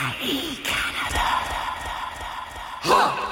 Paris, Canada. Huh.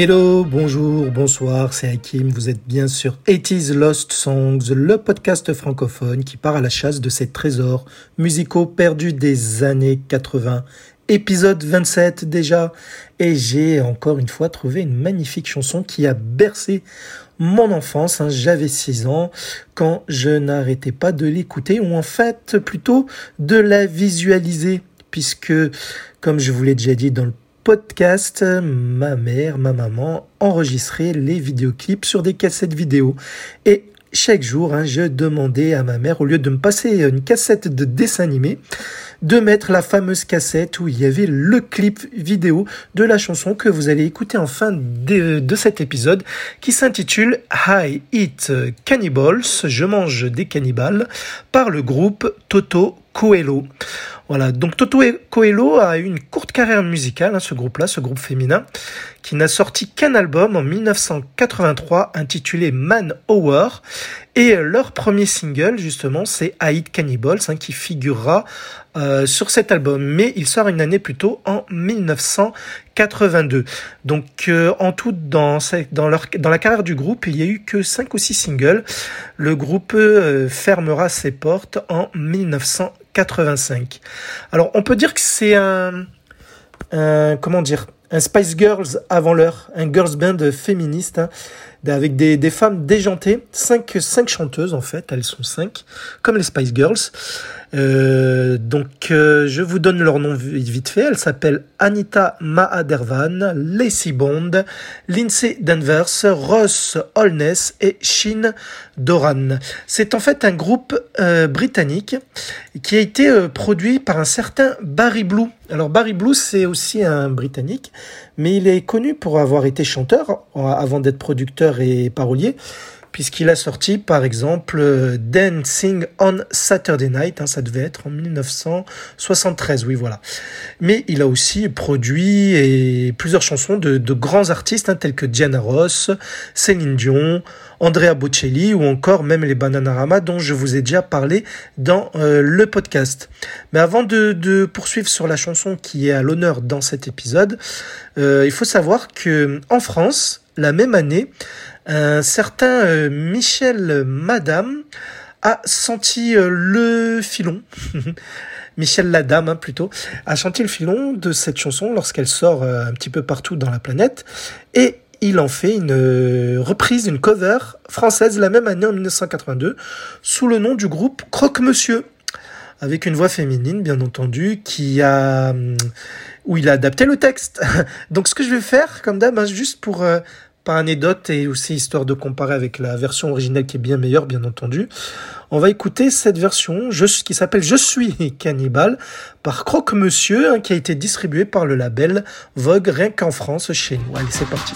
Hello, bonjour, bonsoir, c'est Hakim, vous êtes bien sur 80s Lost Songs, le podcast francophone qui part à la chasse de ces trésors musicaux perdus des années 80. Épisode 27 déjà, et j'ai encore une fois trouvé une magnifique chanson qui a bercé mon enfance, hein. j'avais 6 ans, quand je n'arrêtais pas de l'écouter, ou en fait plutôt de la visualiser, puisque, comme je vous l'ai déjà dit dans le podcast, ma mère, ma maman enregistrait les vidéoclips sur des cassettes vidéo. Et chaque jour, hein, je demandais à ma mère, au lieu de me passer une cassette de dessin animé, de mettre la fameuse cassette où il y avait le clip vidéo de la chanson que vous allez écouter en fin de, de cet épisode qui s'intitule I Eat Cannibals, je mange des cannibales, par le groupe Toto Coelho. Voilà, donc Toto Coelho a eu une courte carrière musicale, hein, ce groupe-là, ce groupe féminin, qui n'a sorti qu'un album en 1983 intitulé Man Hour. Et leur premier single, justement, c'est Haït Cannibals, hein, qui figurera euh, sur cet album. Mais il sort une année plus tôt, en 1982. Donc, euh, en tout, dans, dans, leur, dans la carrière du groupe, il y a eu que 5 ou 6 singles. Le groupe euh, fermera ses portes en 1985. Alors, on peut dire que c'est un, un, comment dire, un Spice Girls avant l'heure, un girls band féministe, hein, avec des, femmes déjantées, cinq, cinq chanteuses en fait, elles sont cinq, comme les Spice Girls. Euh, donc euh, je vous donne leur nom vite fait, elles s'appellent Anita Mahadervan, Lacey Bond, Lindsay Danvers, Ross Holness et Shin Doran. C'est en fait un groupe euh, britannique qui a été produit par un certain Barry Blue. Alors Barry Blue c'est aussi un britannique, mais il est connu pour avoir été chanteur avant d'être producteur et parolier puisqu'il a sorti par exemple Dancing on Saturday Night, hein, ça devait être en 1973, oui voilà. Mais il a aussi produit et plusieurs chansons de, grands artistes hein, tels que Diana Ross, Céline Dion, Andrea Bocelli ou encore même les Bananarama dont je vous ai déjà parlé dans euh, le podcast. Mais avant de, de, poursuivre sur la chanson qui est à l'honneur dans cet épisode, euh, il faut savoir que en France, la même année, un certain euh, Michel Madame a senti euh, le filon. Michel Ladame hein, plutôt, a senti le filon de cette chanson lorsqu'elle sort euh, un petit peu partout dans la planète. Et il en fait une reprise, une cover française la même année en 1982 sous le nom du groupe Croque Monsieur avec une voix féminine bien entendu qui a où il a adapté le texte. Donc ce que je vais faire comme d'hab hein, juste pour par anecdote et aussi histoire de comparer avec la version originale qui est bien meilleure, bien entendu. On va écouter cette version qui s'appelle Je suis cannibale par Croque Monsieur, hein, qui a été distribué par le label Vogue rien qu'en France chez nous. Allez, c'est parti.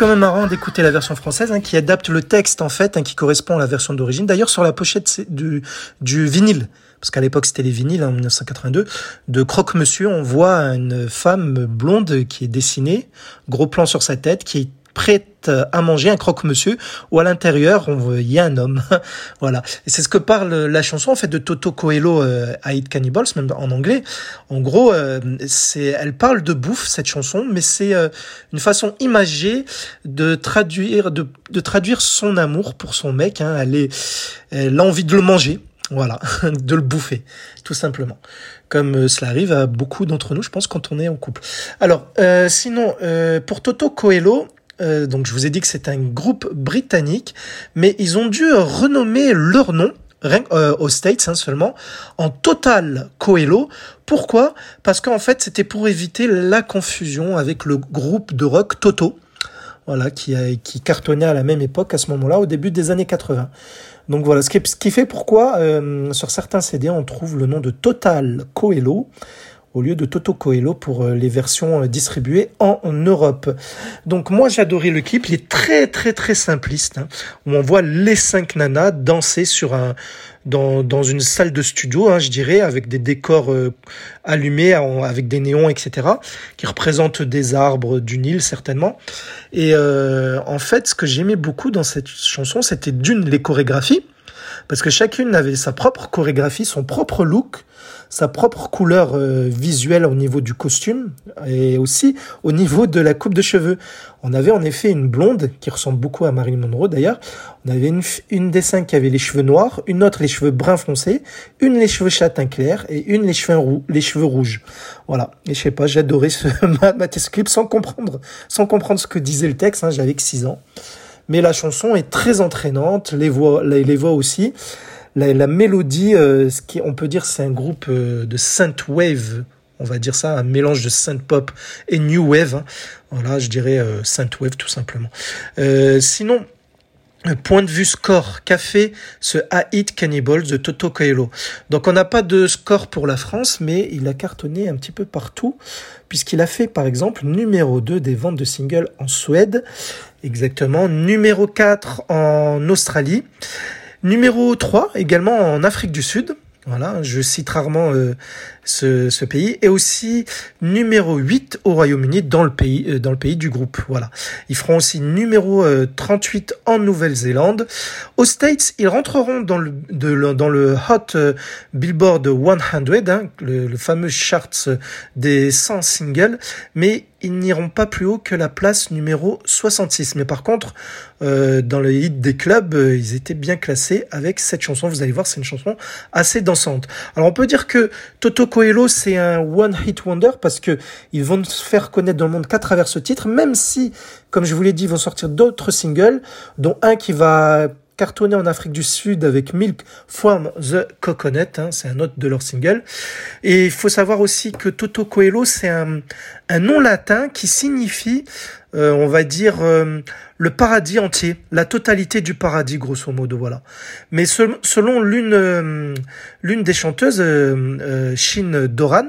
Quand même marrant d'écouter la version française hein, qui adapte le texte en fait, hein, qui correspond à la version d'origine. D'ailleurs, sur la pochette du, du vinyle, parce qu'à l'époque c'était les vinyles en 1982, de Croque Monsieur, on voit une femme blonde qui est dessinée, gros plan sur sa tête, qui est prête à manger un croque-monsieur où à l'intérieur il y a un homme. voilà. Et c'est ce que parle la chanson en fait de Toto Coelho euh, Eat Cannibals même en anglais. En gros, euh, c'est elle parle de bouffe cette chanson, mais c'est euh, une façon imagée de traduire de, de, traduire son amour pour son mec. Hein. Elle est elle a envie de le manger. Voilà, de le bouffer, tout simplement. Comme euh, cela arrive à beaucoup d'entre nous, je pense, quand on est en couple. Alors, euh, sinon, euh, pour Toto Coelho, donc je vous ai dit que c'est un groupe britannique, mais ils ont dû renommer leur nom aux States hein, seulement, en Total Coelho. Pourquoi? Parce qu'en fait, c'était pour éviter la confusion avec le groupe de rock Toto, voilà, qui, cartonnait à la même époque, à ce moment-là, au début des années 80. Donc voilà, ce qui, ce qui fait pourquoi euh, sur certains CD on trouve le nom de Total Coelho au lieu de Toto Coelho pour euh, les versions euh, distribuées en Europe. Donc moi j'adorais le clip, il est très très très simpliste, hein, où on voit les cinq nanas danser sur un dans, dans une salle de studio, hein, je dirais, avec des décors euh, allumés, avec des néons, etc., qui représentent des arbres du Nil certainement. Et en fait, ce que j'aimais beaucoup dans cette chanson, c'était d'une les chorégraphies, parce que chacune avait sa propre chorégraphie, son propre look sa propre couleur euh, visuelle au niveau du costume et aussi au niveau de la coupe de cheveux. On avait en effet une blonde qui ressemble beaucoup à Marilyn Monroe d'ailleurs. On avait une, une des cinq qui avait les cheveux noirs, une autre les cheveux brun foncé, une les cheveux châtain clair et une les cheveux, roux, les cheveux rouges. Voilà. Et je sais pas, j'adorais ce ce clip sans comprendre, sans comprendre ce que disait le texte. Hein, J'avais que 6 ans. Mais la chanson est très entraînante, les voix, les voix aussi la, mélodie, euh, ce qui, on peut dire, c'est un groupe euh, de synth wave. On va dire ça, un mélange de synth pop et new wave. Hein. Voilà, je dirais euh, synth wave tout simplement. sinon, Point de vue score, qu'a fait ce A Hit Cannibals de Toto Coelho. Donc on n'a pas de score pour la France, mais il a cartonné un petit peu partout, puisqu'il a fait par exemple numéro 2 des ventes de singles en Suède, exactement, numéro 4 en Australie, Numéro 3, également en Afrique du Sud. Voilà, je cite rarement euh, ce, ce, pays. Et aussi numéro 8 au Royaume-Uni dans le pays euh, dans le pays du groupe. Voilà. Ils feront aussi numéro 38 euh, en Nouvelle-Zélande. Aux States, ils rentreront dans le dans le Hot Billboard 100, hein, le, le fameux charts des 100 singles, mais ils n'iront pas plus haut que la place numéro 66. Mais par contre, euh, dans le hit des clubs, euh, ils étaient bien classés avec cette chanson. Vous allez voir, c'est une chanson assez dansante. Alors on peut dire que Toto Coelho, c'est un one hit wonder parce que ils vont se faire connaître dans le monde qu'à travers ce titre, même si, comme je vous l'ai dit, ils vont sortir d'autres singles, dont un qui va cartonné en Afrique du Sud avec Milk from the Coconut, hein, c'est un autre de leur single. Et il faut savoir aussi que Toto Coelho, c'est un nom latin qui signifie, euh, on va dire, euh, le paradis entier, la totalité du paradis, grosso modo, voilà. Mais selon l'une euh, l'une des chanteuses, euh, Shin Doran,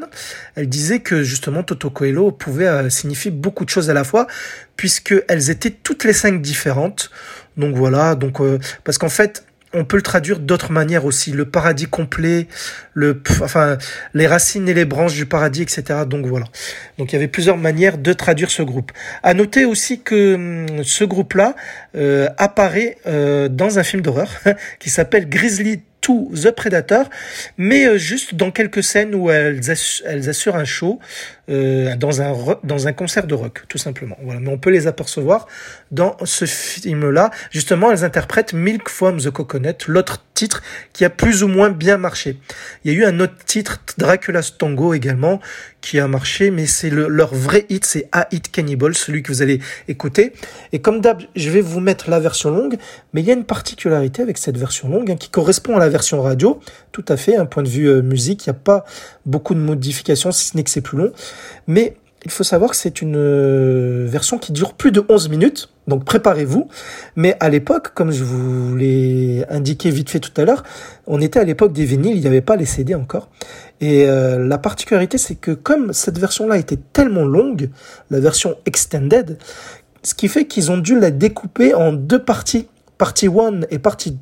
elle disait que justement Toto Coelho pouvait signifier beaucoup de choses à la fois, puisqu'elles étaient toutes les cinq différentes. Donc voilà, donc euh, parce qu'en fait, on peut le traduire d'autres manières aussi. Le paradis complet, le, enfin, les racines et les branches du paradis, etc. Donc voilà. Donc il y avait plusieurs manières de traduire ce groupe. À noter aussi que hum, ce groupe-là euh, apparaît euh, dans un film d'horreur qui s'appelle Grizzly to The Predator, mais euh, juste dans quelques scènes où elles, elles assurent un show euh, dans un dans un concert de rock, tout simplement. Voilà, mais on peut les apercevoir dans ce film-là. Justement, elles interprètent Milk from the Coconut, l'autre titre qui a plus ou moins bien marché. Il y a eu un autre titre, Dracula's Tango également, qui a marché, mais c'est le, leur vrai hit, c'est A Hit Cannibal, celui que vous allez écouter. Et comme d'hab, je vais vous mettre la version longue, mais il y a une particularité avec cette version longue hein, qui correspond à la version radio, tout à fait, un point de vue euh, musique, il n'y a pas beaucoup de modifications, si ce n'est que c'est plus long. Mais il faut savoir que c'est une euh, version qui dure plus de 11 minutes, donc préparez-vous. Mais à l'époque, comme je vous l'ai indiqué vite fait tout à l'heure, on était à l'époque des vinyles, il n'y avait pas les CD encore. Et euh, la particularité, c'est que comme cette version-là était tellement longue, la version extended, ce qui fait qu'ils ont dû la découper en deux parties, partie 1 et partie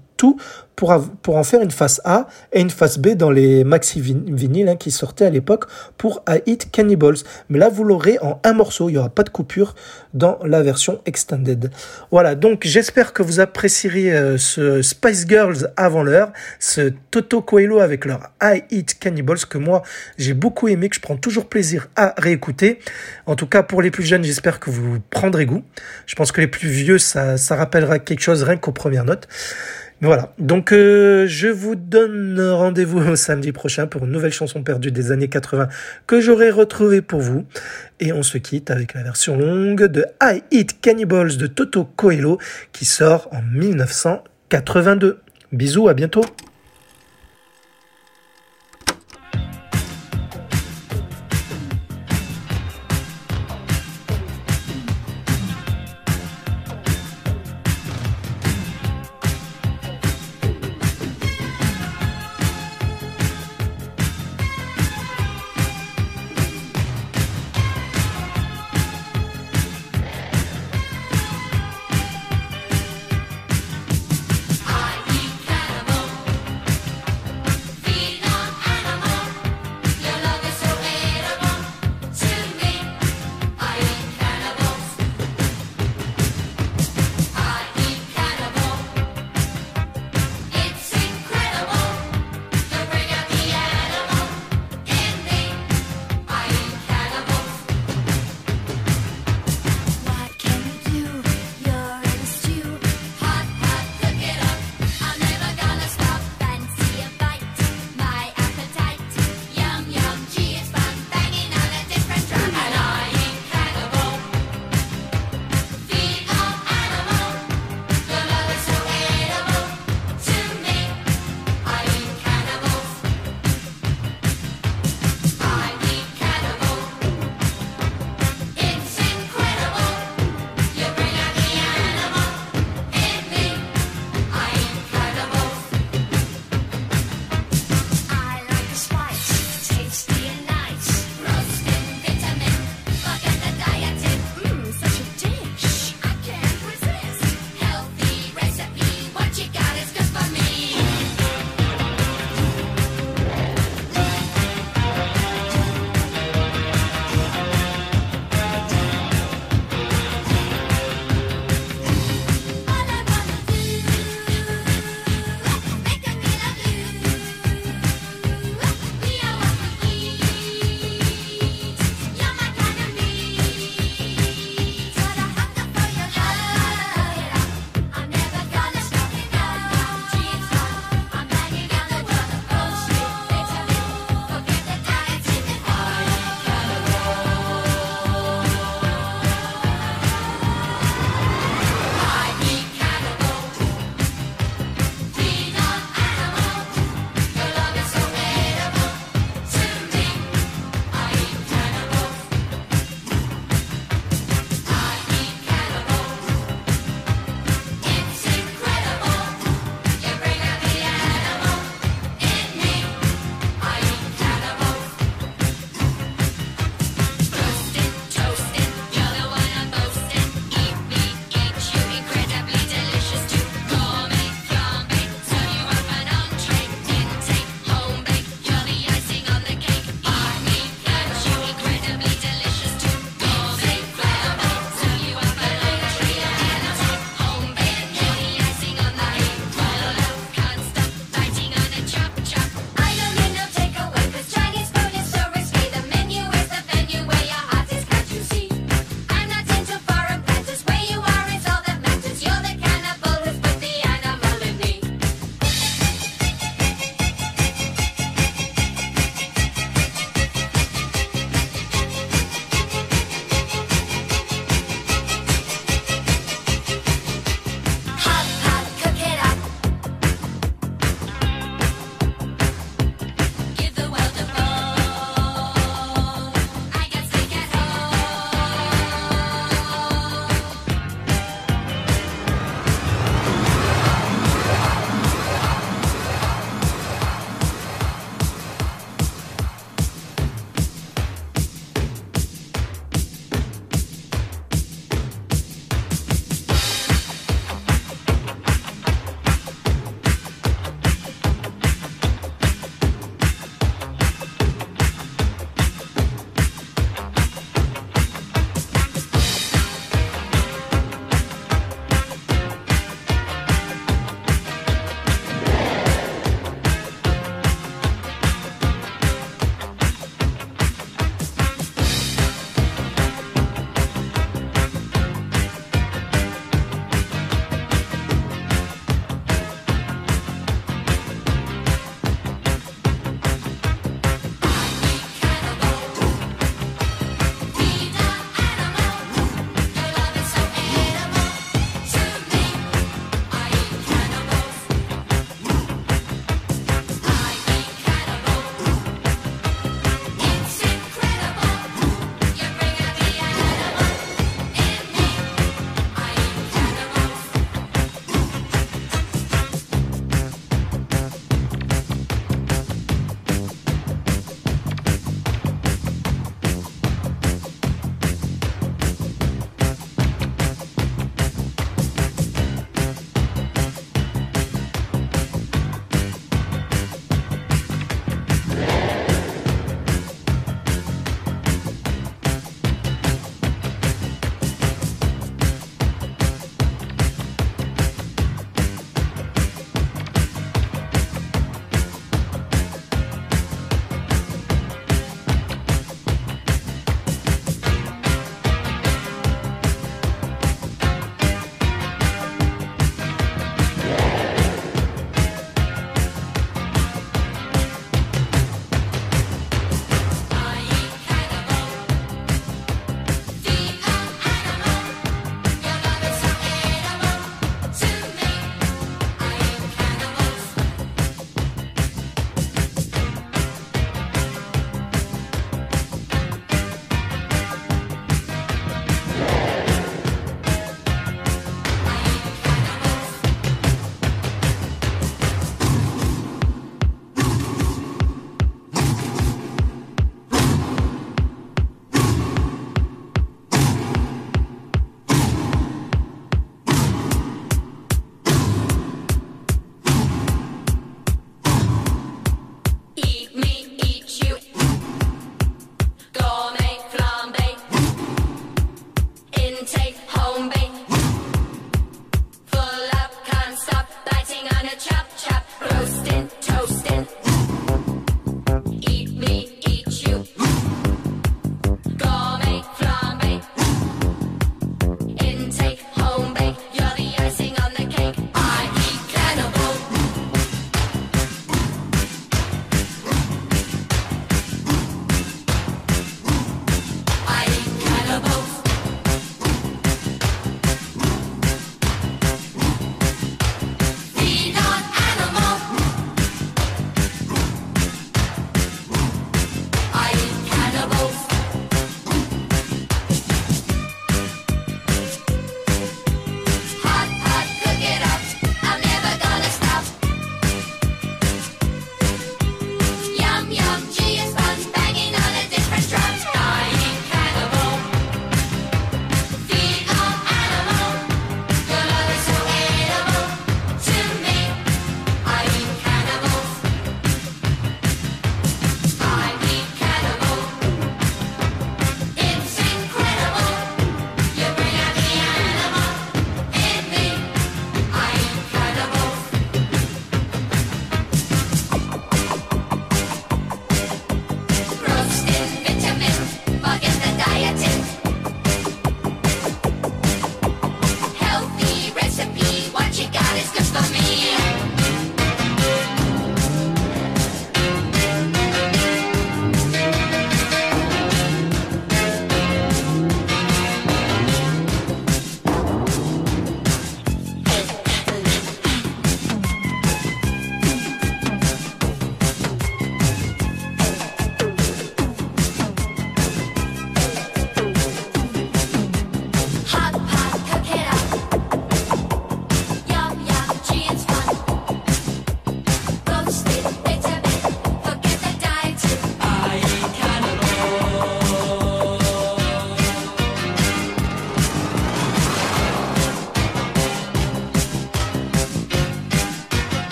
pour, en faire une face A et une face B dans les maxi vinyles hein, qui sortaient à l'époque pour I Eat Cannibals. Mais là, vous l'aurez en un morceau, il n'y aura pas de coupure dans la version extended. Voilà, donc j'espère que vous apprécierez euh, ce Spice Girls avant l'heure, ce Toto Coelho avec leur I Eat Cannibals que moi j'ai beaucoup aimé, que je prends toujours plaisir à réécouter. En tout cas, pour les plus jeunes, j'espère que vous prendrez goût. Je pense que les plus vieux, ça, ça rappellera quelque chose rien qu'aux premières notes. Voilà, donc euh, je vous donne rendez-vous samedi prochain pour une nouvelle chanson perdue des années 80 que j'aurai retrouvée pour vous. Et on se quitte avec la version longue de I Eat Cannibals de Toto Coelho qui sort en 1982. Bisous, à bientôt